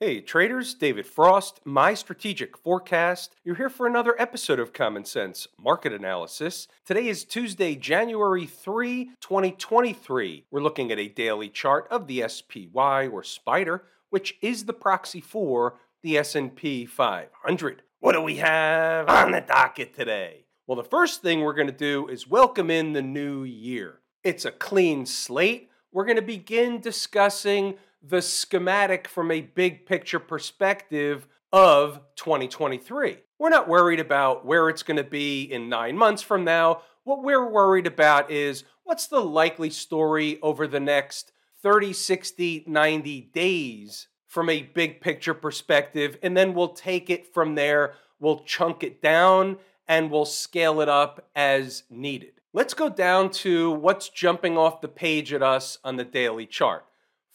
Hey traders, David Frost, my strategic forecast. You're here for another episode of Common Sense Market Analysis. Today is Tuesday, January 3, 2023. We're looking at a daily chart of the SPY or Spider, which is the proxy for the S&P 500. What do we have on the docket today? Well, the first thing we're going to do is welcome in the new year. It's a clean slate. We're going to begin discussing the schematic from a big picture perspective of 2023. We're not worried about where it's going to be in nine months from now. What we're worried about is what's the likely story over the next 30, 60, 90 days from a big picture perspective. And then we'll take it from there, we'll chunk it down, and we'll scale it up as needed. Let's go down to what's jumping off the page at us on the daily chart.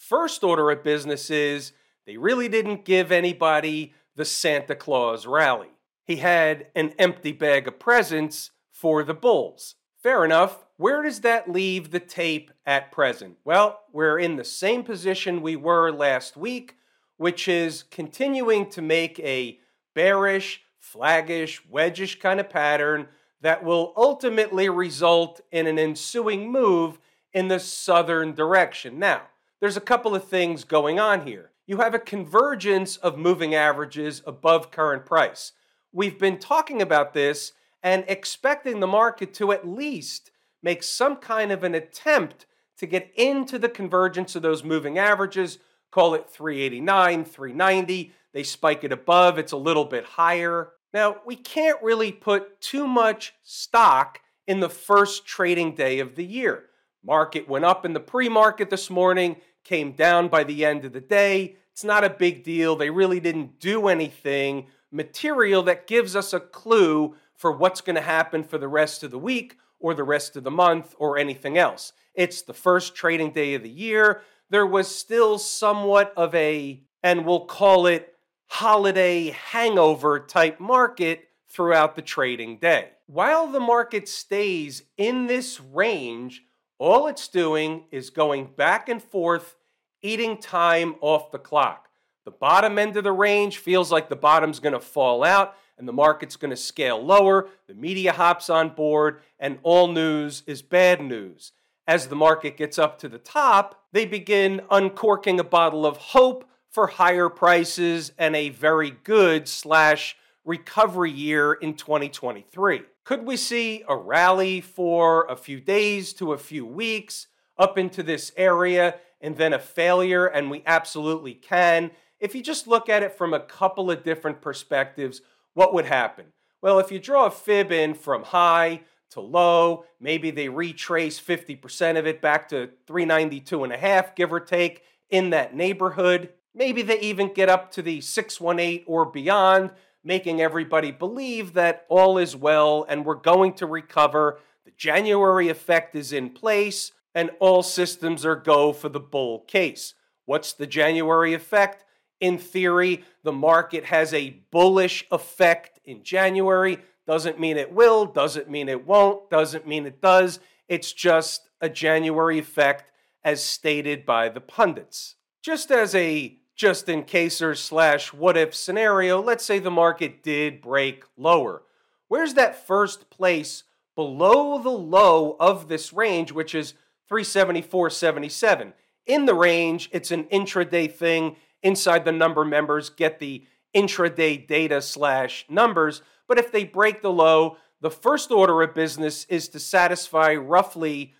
First order of business is they really didn't give anybody the Santa Claus rally. He had an empty bag of presents for the Bulls. Fair enough. Where does that leave the tape at present? Well, we're in the same position we were last week, which is continuing to make a bearish, flaggish, wedgish kind of pattern that will ultimately result in an ensuing move in the southern direction. Now, there's a couple of things going on here. You have a convergence of moving averages above current price. We've been talking about this and expecting the market to at least make some kind of an attempt to get into the convergence of those moving averages. Call it 389, 390. They spike it above, it's a little bit higher. Now, we can't really put too much stock in the first trading day of the year. Market went up in the pre market this morning came down by the end of the day. It's not a big deal. They really didn't do anything material that gives us a clue for what's going to happen for the rest of the week or the rest of the month or anything else. It's the first trading day of the year. There was still somewhat of a, and we'll call it holiday hangover type market throughout the trading day. While the market stays in this range, all it's doing is going back and forth, eating time off the clock. The bottom end of the range feels like the bottom's going to fall out and the market's going to scale lower. The media hops on board, and all news is bad news. As the market gets up to the top, they begin uncorking a bottle of hope for higher prices and a very good slash recovery year in 2023. Could we see a rally for a few days to a few weeks up into this area and then a failure? And we absolutely can. If you just look at it from a couple of different perspectives, what would happen? Well, if you draw a fib in from high to low, maybe they retrace 50% of it back to 392 and a half, give or take, in that neighborhood. Maybe they even get up to the 618 or beyond making everybody believe that all is well and we're going to recover. The January effect is in place and all systems are go for the bull case. What's the January effect? In theory, the market has a bullish effect in January. Doesn't mean it will, doesn't mean it won't, doesn't mean it does. It's just a January effect as stated by the pundits. Just as a just in caser slash what if scenario, let's say the market did break lower. Where's that first place below the low of this range, which is 374.77? In the range, it's an intraday thing. Inside the number members get the intraday data slash numbers. But if they break the low, the first order of business is to satisfy roughly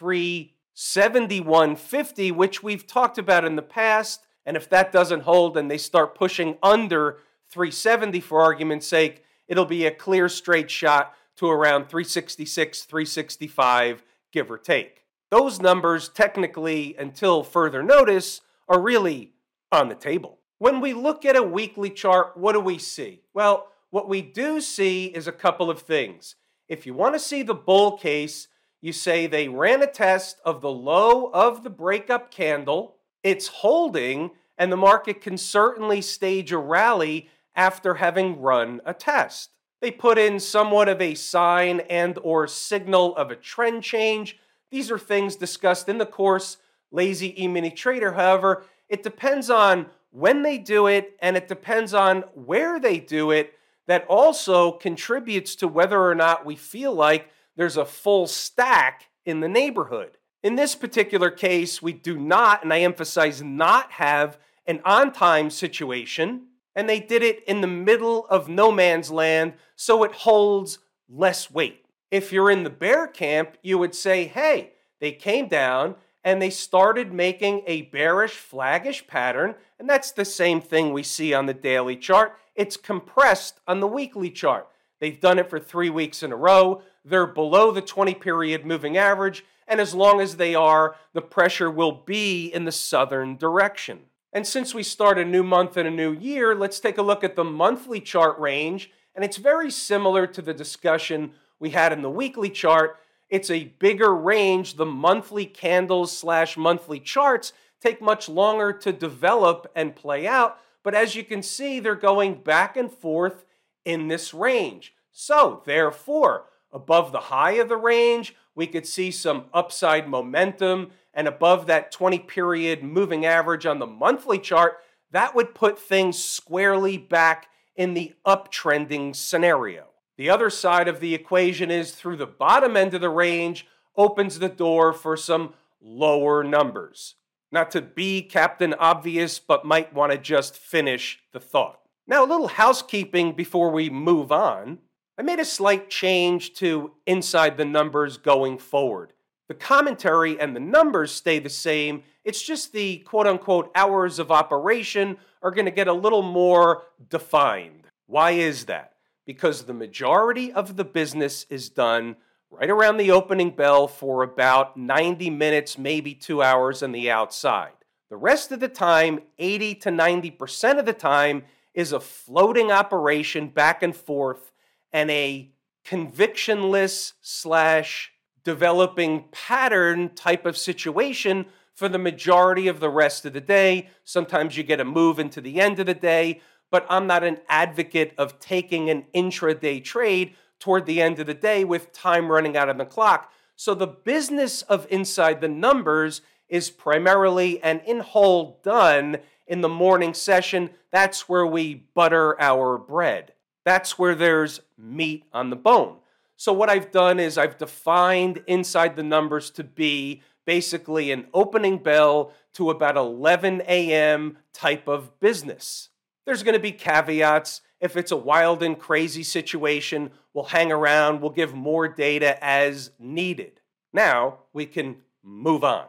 371.50, which we've talked about in the past and if that doesn't hold and they start pushing under 370 for argument's sake, it'll be a clear straight shot to around 366, 365, give or take. Those numbers, technically, until further notice, are really on the table. When we look at a weekly chart, what do we see? Well, what we do see is a couple of things. If you want to see the bull case, you say they ran a test of the low of the breakup candle it's holding, and the market can certainly stage a rally after having run a test. They put in somewhat of a sign and or signal of a trend change. These are things discussed in the course Lazy E-mini Trader. However, it depends on when they do it, and it depends on where they do it, that also contributes to whether or not we feel like there's a full stack in the neighborhood. In this particular case, we do not, and I emphasize not, have an on time situation, and they did it in the middle of no man's land, so it holds less weight. If you're in the bear camp, you would say, hey, they came down and they started making a bearish flaggish pattern, and that's the same thing we see on the daily chart. It's compressed on the weekly chart. They've done it for three weeks in a row. They're below the 20 period moving average, and as long as they are, the pressure will be in the southern direction. And since we start a new month and a new year, let's take a look at the monthly chart range. And it's very similar to the discussion we had in the weekly chart. It's a bigger range. The monthly candles slash monthly charts take much longer to develop and play out. But as you can see, they're going back and forth in this range. So, therefore, above the high of the range, we could see some upside momentum. And above that 20 period moving average on the monthly chart, that would put things squarely back in the uptrending scenario. The other side of the equation is through the bottom end of the range opens the door for some lower numbers. Not to be Captain Obvious, but might want to just finish the thought. Now, a little housekeeping before we move on. I made a slight change to inside the numbers going forward. The commentary and the numbers stay the same. It's just the quote unquote hours of operation are going to get a little more defined. Why is that? Because the majority of the business is done right around the opening bell for about 90 minutes, maybe two hours on the outside. The rest of the time, 80 to 90% of the time, is a floating operation back and forth and a convictionless slash developing pattern type of situation for the majority of the rest of the day. Sometimes you get a move into the end of the day, but I'm not an advocate of taking an intraday trade toward the end of the day with time running out on the clock. So the business of inside the numbers is primarily an in whole done in the morning session. That's where we butter our bread. That's where there's meat on the bone. So, what I've done is I've defined inside the numbers to be basically an opening bell to about 11 a.m. type of business. There's going to be caveats. If it's a wild and crazy situation, we'll hang around, we'll give more data as needed. Now we can move on.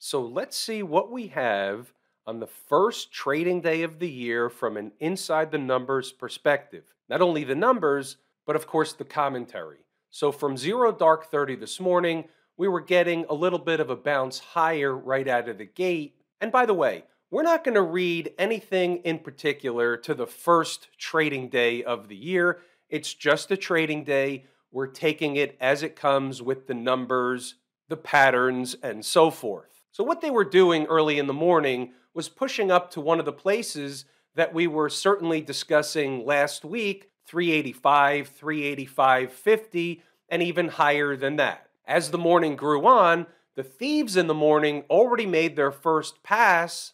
So, let's see what we have on the first trading day of the year from an inside the numbers perspective. Not only the numbers, but of course the commentary. So from zero dark 30 this morning, we were getting a little bit of a bounce higher right out of the gate. And by the way, we're not going to read anything in particular to the first trading day of the year. It's just a trading day. We're taking it as it comes with the numbers, the patterns, and so forth. So, what they were doing early in the morning was pushing up to one of the places that we were certainly discussing last week 385, 385.50, and even higher than that. As the morning grew on, the thieves in the morning already made their first pass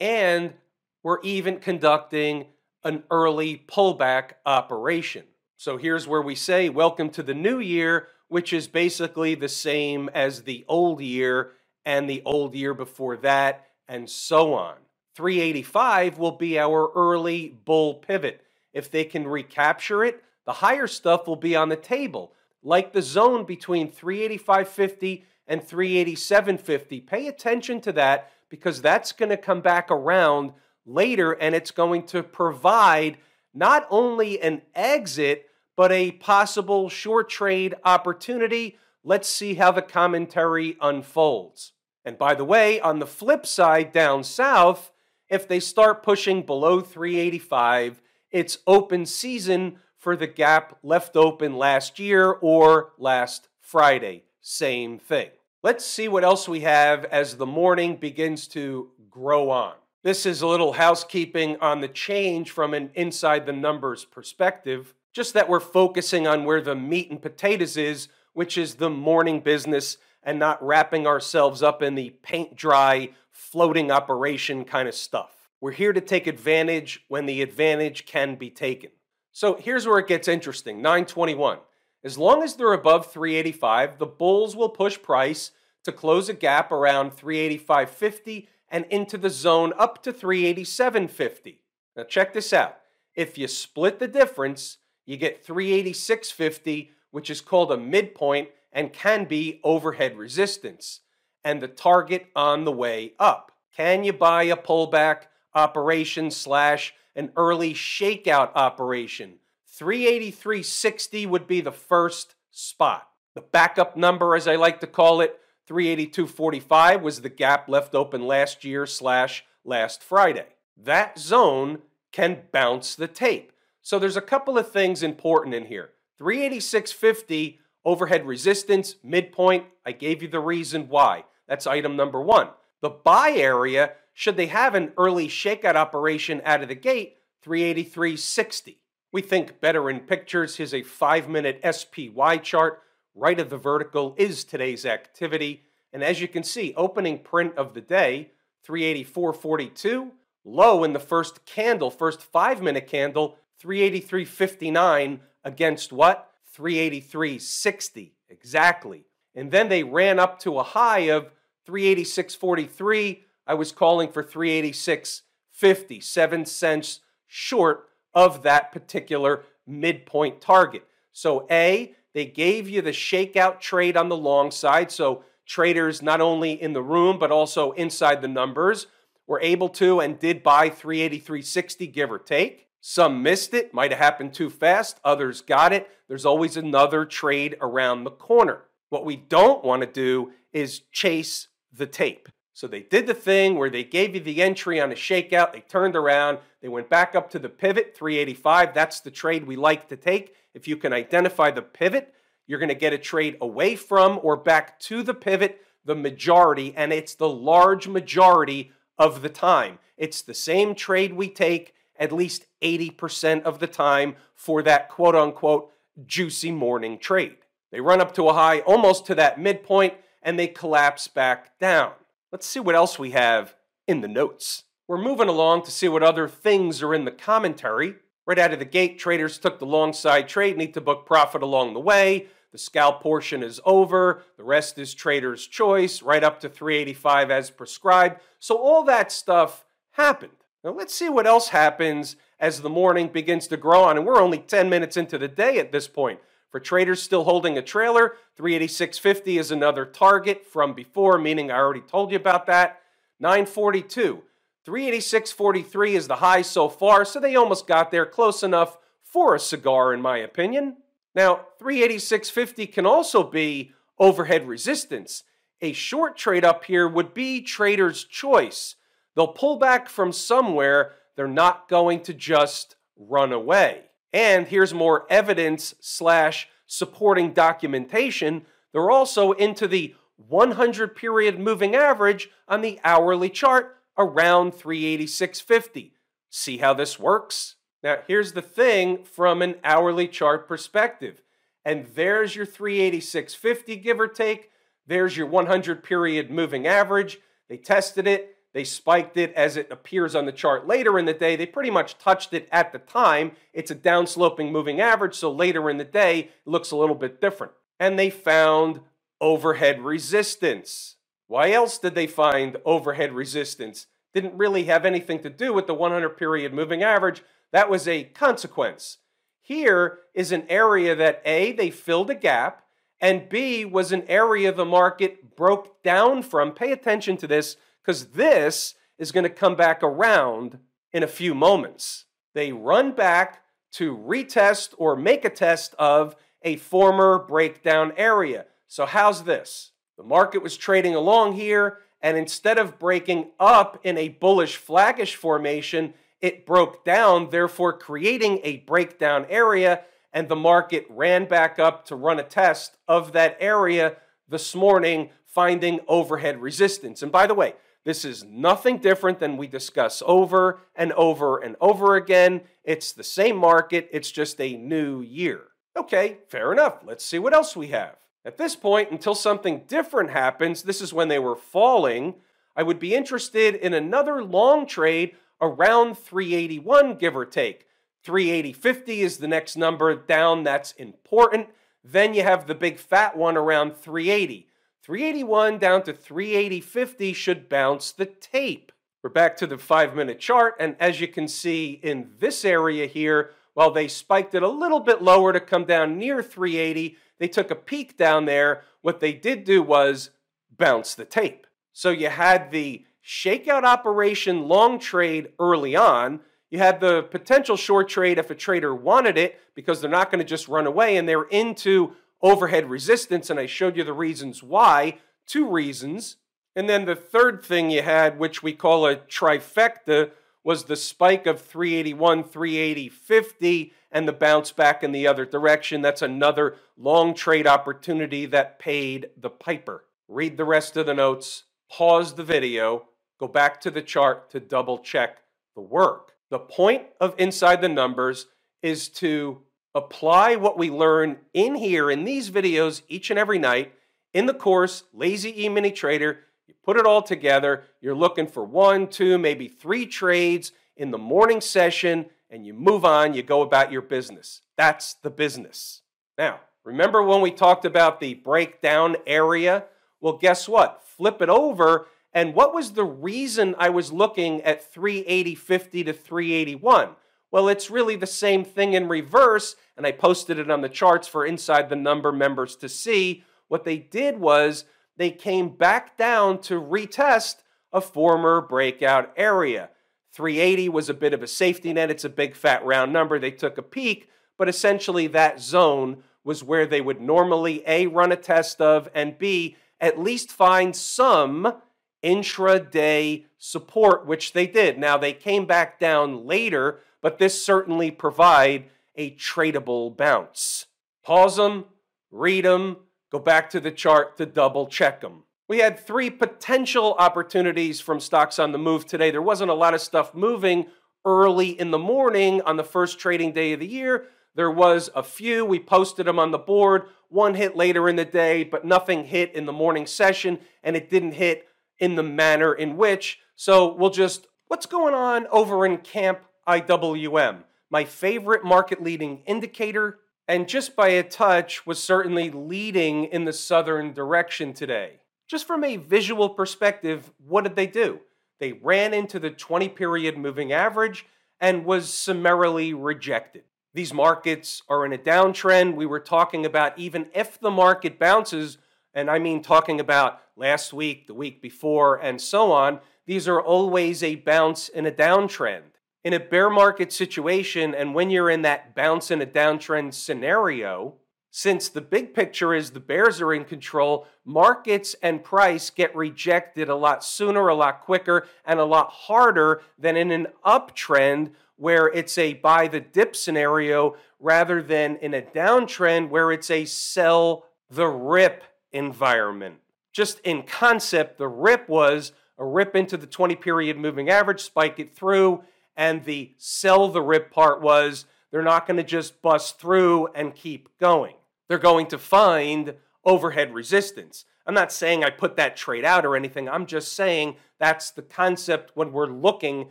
and were even conducting an early pullback operation. So here's where we say, Welcome to the new year, which is basically the same as the old year and the old year before that, and so on. 385 will be our early bull pivot. If they can recapture it, the higher stuff will be on the table, like the zone between 385.50 and 387.50. Pay attention to that because that's going to come back around later and it's going to provide not only an exit, but a possible short trade opportunity. Let's see how the commentary unfolds. And by the way, on the flip side, down south, if they start pushing below 385, it's open season for the gap left open last year or last Friday. Same thing. Let's see what else we have as the morning begins to grow on. This is a little housekeeping on the change from an inside the numbers perspective, just that we're focusing on where the meat and potatoes is, which is the morning business, and not wrapping ourselves up in the paint dry floating operation kind of stuff. We're here to take advantage when the advantage can be taken. So here's where it gets interesting 921. As long as they're above 385, the bulls will push price to close a gap around 385.50 and into the zone up to 387.50. Now check this out. If you split the difference, you get 386.50, which is called a midpoint and can be overhead resistance, and the target on the way up. Can you buy a pullback operation slash an early shakeout operation? 383.60 would be the first spot. The backup number, as I like to call it, 382.45 was the gap left open last year slash last Friday. That zone can bounce the tape. So there's a couple of things important in here. 386.50 overhead resistance, midpoint. I gave you the reason why. That's item number one. The buy area, should they have an early shakeout operation out of the gate, 383.60. We think better in pictures. Here's a five minute SPY chart. Right of the vertical is today's activity. And as you can see, opening print of the day, 384.42. Low in the first candle, first five minute candle, 383.59 against what? 383.60 exactly. And then they ran up to a high of 386.43. I was calling for 386.50, seven cents short of that particular midpoint target. So, A, they gave you the shakeout trade on the long side. So, traders not only in the room, but also inside the numbers were able to and did buy 383.60, give or take. Some missed it, might have happened too fast. Others got it. There's always another trade around the corner. What we don't want to do is chase the tape. So they did the thing where they gave you the entry on a shakeout, they turned around, they went back up to the pivot, 385. That's the trade we like to take. If you can identify the pivot, you're going to get a trade away from or back to the pivot, the majority, and it's the large majority of the time. It's the same trade we take at least 80% of the time for that quote unquote juicy morning trade. They run up to a high almost to that midpoint and they collapse back down. Let's see what else we have in the notes. We're moving along to see what other things are in the commentary. Right out of the gate, traders took the long side trade, need to book profit along the way. The scalp portion is over. The rest is trader's choice, right up to 385 as prescribed. So all that stuff happened. Now let's see what else happens as the morning begins to grow on. And we're only 10 minutes into the day at this point. For traders still holding a trailer, 386.50 is another target from before, meaning I already told you about that. 942. 386.43 is the high so far, so they almost got there close enough for a cigar, in my opinion. Now, 386.50 can also be overhead resistance. A short trade up here would be trader's choice. They'll pull back from somewhere, they're not going to just run away. And here's more evidence slash supporting documentation. They're also into the 100 period moving average on the hourly chart around 386.50. See how this works? Now, here's the thing from an hourly chart perspective. And there's your 386.50, give or take. There's your 100 period moving average. They tested it, they spiked it as it appears on the chart later in the day. They pretty much touched it at the time. It's a downsloping moving average, so later in the day, it looks a little bit different. And they found overhead resistance. Why else did they find overhead resistance? Didn't really have anything to do with the 100 period moving average that was a consequence. Here is an area that A, they filled a gap, and B, was an area the market broke down from. Pay attention to this because this is going to come back around in a few moments. They run back to retest or make a test of a former breakdown area. So, how's this? The market was trading along here, and instead of breaking up in a bullish flaggish formation, it broke down, therefore creating a breakdown area, and the market ran back up to run a test of that area this morning, finding overhead resistance. And by the way, this is nothing different than we discuss over and over and over again. It's the same market, it's just a new year. Okay, fair enough. Let's see what else we have. At this point, until something different happens, this is when they were falling. I would be interested in another long trade around 381, give or take. 380.50 is the next number down that's important. Then you have the big fat one around 380. 381 down to 380.50 should bounce the tape. We're back to the five minute chart, and as you can see in this area here, while they spiked it a little bit lower to come down near 380, they took a peek down there. What they did do was bounce the tape. So you had the shakeout operation long trade early on. You had the potential short trade if a trader wanted it because they're not going to just run away and they're into overhead resistance. And I showed you the reasons why. Two reasons. And then the third thing you had, which we call a trifecta, was the spike of 381, 380, 50, and the bounce back in the other direction. That's another long trade opportunity that paid the piper. Read the rest of the notes, pause the video, go back to the chart to double check the work. The point of Inside the Numbers is to apply what we learn in here in these videos each and every night in the course Lazy E Mini Trader. You put it all together, you're looking for one, two, maybe three trades in the morning session, and you move on, you go about your business. That's the business. Now, remember when we talked about the breakdown area? Well, guess what? Flip it over and what was the reason I was looking at 380.50 to 381? Well, it's really the same thing in reverse, and I posted it on the charts for Inside the Number members to see. What they did was they came back down to retest a former breakout area. 380 was a bit of a safety net. It's a big fat round number. They took a peek, but essentially that zone was where they would normally A, run a test of, and B, at least find some intraday support, which they did. Now, they came back down later, but this certainly provide a tradable bounce. Pause them, read them, go back to the chart to double check them. We had three potential opportunities from stocks on the move today. There wasn't a lot of stuff moving early in the morning on the first trading day of the year. There was a few. We posted them on the board. One hit later in the day, but nothing hit in the morning session, and it didn't hit in the manner in which. So we'll just, what's going on over in Camp IWM? My favorite market leading indicator, and just by a touch, was certainly leading in the southern direction today. Just from a visual perspective, what did they do? They ran into the 20 period moving average and was summarily rejected. These markets are in a downtrend. We were talking about even if the market bounces, and I mean talking about last week, the week before, and so on, these are always a bounce in a downtrend. In a bear market situation, and when you're in that bounce in a downtrend scenario, since the big picture is the bears are in control, markets and price get rejected a lot sooner, a lot quicker, and a lot harder than in an uptrend where it's a buy the dip scenario rather than in a downtrend where it's a sell the rip environment. Just in concept, the rip was a rip into the 20 period moving average, spike it through, and the sell the rip part was they're not going to just bust through and keep going. They're going to find overhead resistance. I'm not saying I put that trade out or anything. I'm just saying that's the concept when we're looking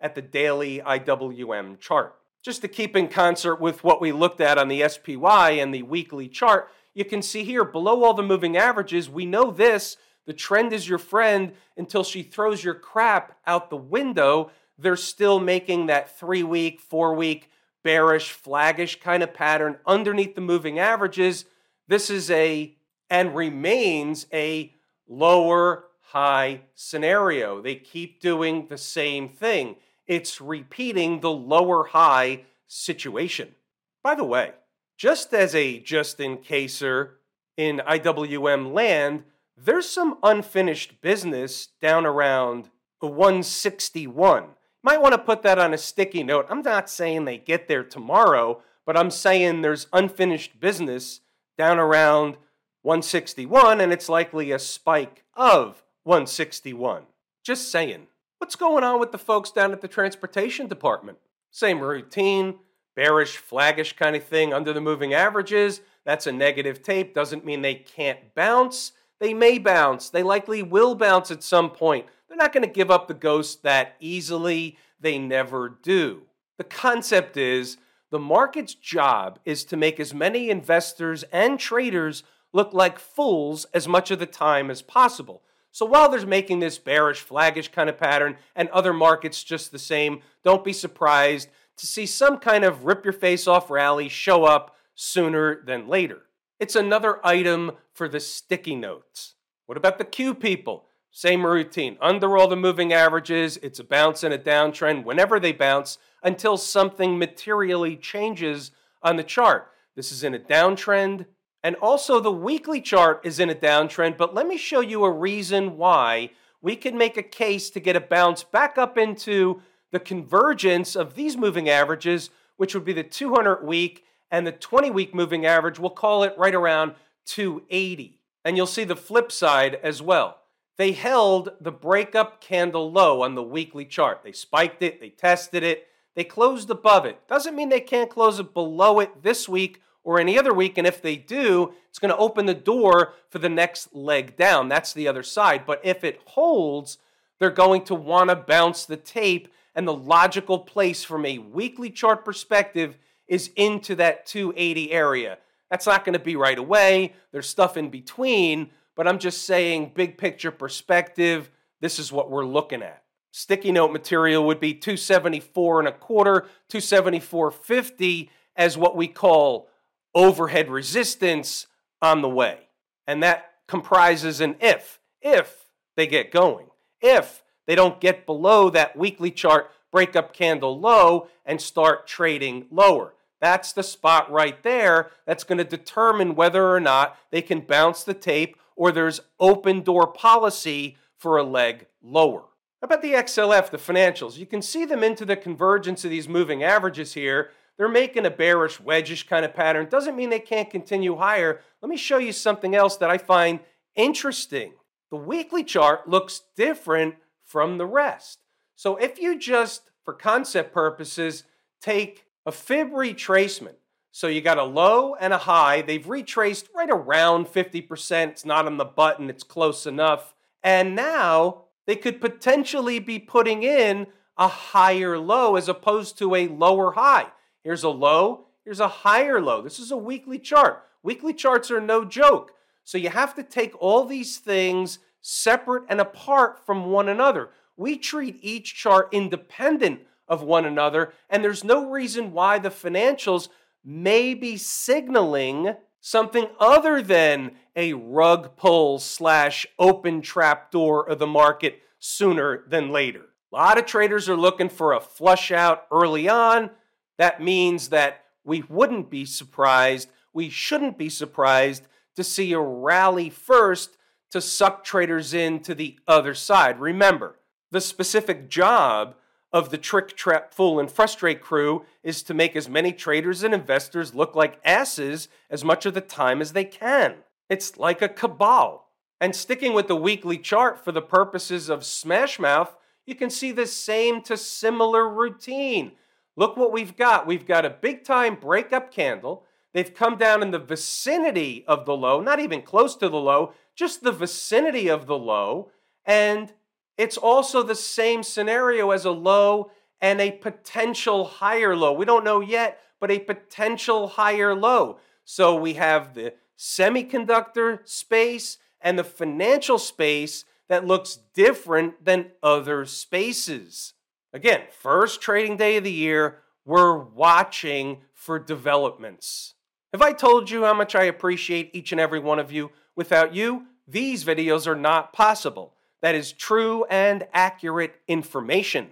at the daily IWM chart. Just to keep in concert with what we looked at on the SPY and the weekly chart, you can see here below all the moving averages, we know this the trend is your friend until she throws your crap out the window. They're still making that three week, four week, bearish, flaggish kind of pattern underneath the moving averages. This is a and remains a lower high scenario. They keep doing the same thing. It's repeating the lower high situation. By the way, just as a just in caser in IWM land, there's some unfinished business down around 161. Might want to put that on a sticky note. I'm not saying they get there tomorrow, but I'm saying there's unfinished business down around 161, and it's likely a spike of 161. Just saying. What's going on with the folks down at the transportation department? Same routine, bearish, flaggish kind of thing under the moving averages. That's a negative tape. Doesn't mean they can't bounce. They may bounce. They likely will bounce at some point. They're not going to give up the ghost that easily. they never do. The concept is the market's job is to make as many investors and traders look like fools as much of the time as possible. So while there's making this bearish, flaggish kind of pattern and other markets just the same, don't be surprised to see some kind of rip your face off rally show up sooner than later. It's another item for the sticky notes. What about the Q people? Same routine. Under all the moving averages, it's a bounce and a downtrend whenever they bounce until something materially changes on the chart. This is in a downtrend, and also the weekly chart is in a downtrend, but let me show you a reason why we can make a case to get a bounce back up into the convergence of these moving averages, which would be the 200 week and the 20 week moving average. We'll call it right around 280. And you'll see the flip side as well. They held the breakup candle low on the weekly chart. They spiked it, they tested it, they closed above it. Doesn't mean they can't close it below it this week or any other week. And if they do, it's going to open the door for the next leg down. That's the other side. But if it holds, they're going to want to bounce the tape. And the logical place from a weekly chart perspective is into that 280 area. That's not going to be right away. There's stuff in between, but I'm just saying, big picture perspective, this is what we're looking at. Sticky note material would be 274 and a quarter, 274.50 as what we call overhead resistance on the way. And that comprises an if, if they get going, if they don't get below that weekly chart breakup candle low and start trading lower. That's the spot right there that's going to determine whether or not they can bounce the tape or there's open door policy for a leg lower. How about the XLF, the financials? You can see them into the convergence of these moving averages here. They're making a bearish, wedgish kind of pattern. Doesn't mean they can't continue higher. Let me show you something else that I find interesting. The weekly chart looks different from the rest. So if you just, for concept purposes, take a fib retracement. So you got a low and a high. They've retraced right around 50%. It's not on the button, it's close enough. And now they could potentially be putting in a higher low as opposed to a lower high. Here's a low, here's a higher low. This is a weekly chart. Weekly charts are no joke. So you have to take all these things separate and apart from one another. We treat each chart independent of one another, and there's no reason why the financials may be signaling something other than a rug pull slash open trap door of the market sooner than later. A lot of traders are looking for a flush out early on. That means that we wouldn't be surprised, we shouldn't be surprised to see a rally first to suck traders in to the other side. Remember, the specific job of the trick, trap, fool, and frustrate crew is to make as many traders and investors look like asses as much of the time as they can. It's like a cabal. And sticking with the weekly chart for the purposes of Smashmouth, you can see the same to similar routine. Look what we've got. We've got a big time breakup candle. They've come down in the vicinity of the low, not even close to the low, just the vicinity of the low. And it's also the same scenario as a low and a potential higher low. We don't know yet, but a potential higher low. So we have the semiconductor space and the financial space that looks different than other spaces. Again, first trading day of the year, we're watching for developments. Have I told you how much I appreciate each and every one of you? Without you, these videos are not possible that is true and accurate information.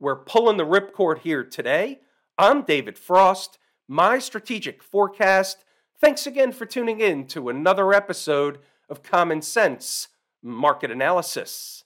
We're pulling the ripcord here today. I'm David Frost, my strategic forecast. Thanks again for tuning in to another episode of Common Sense Market Analysis.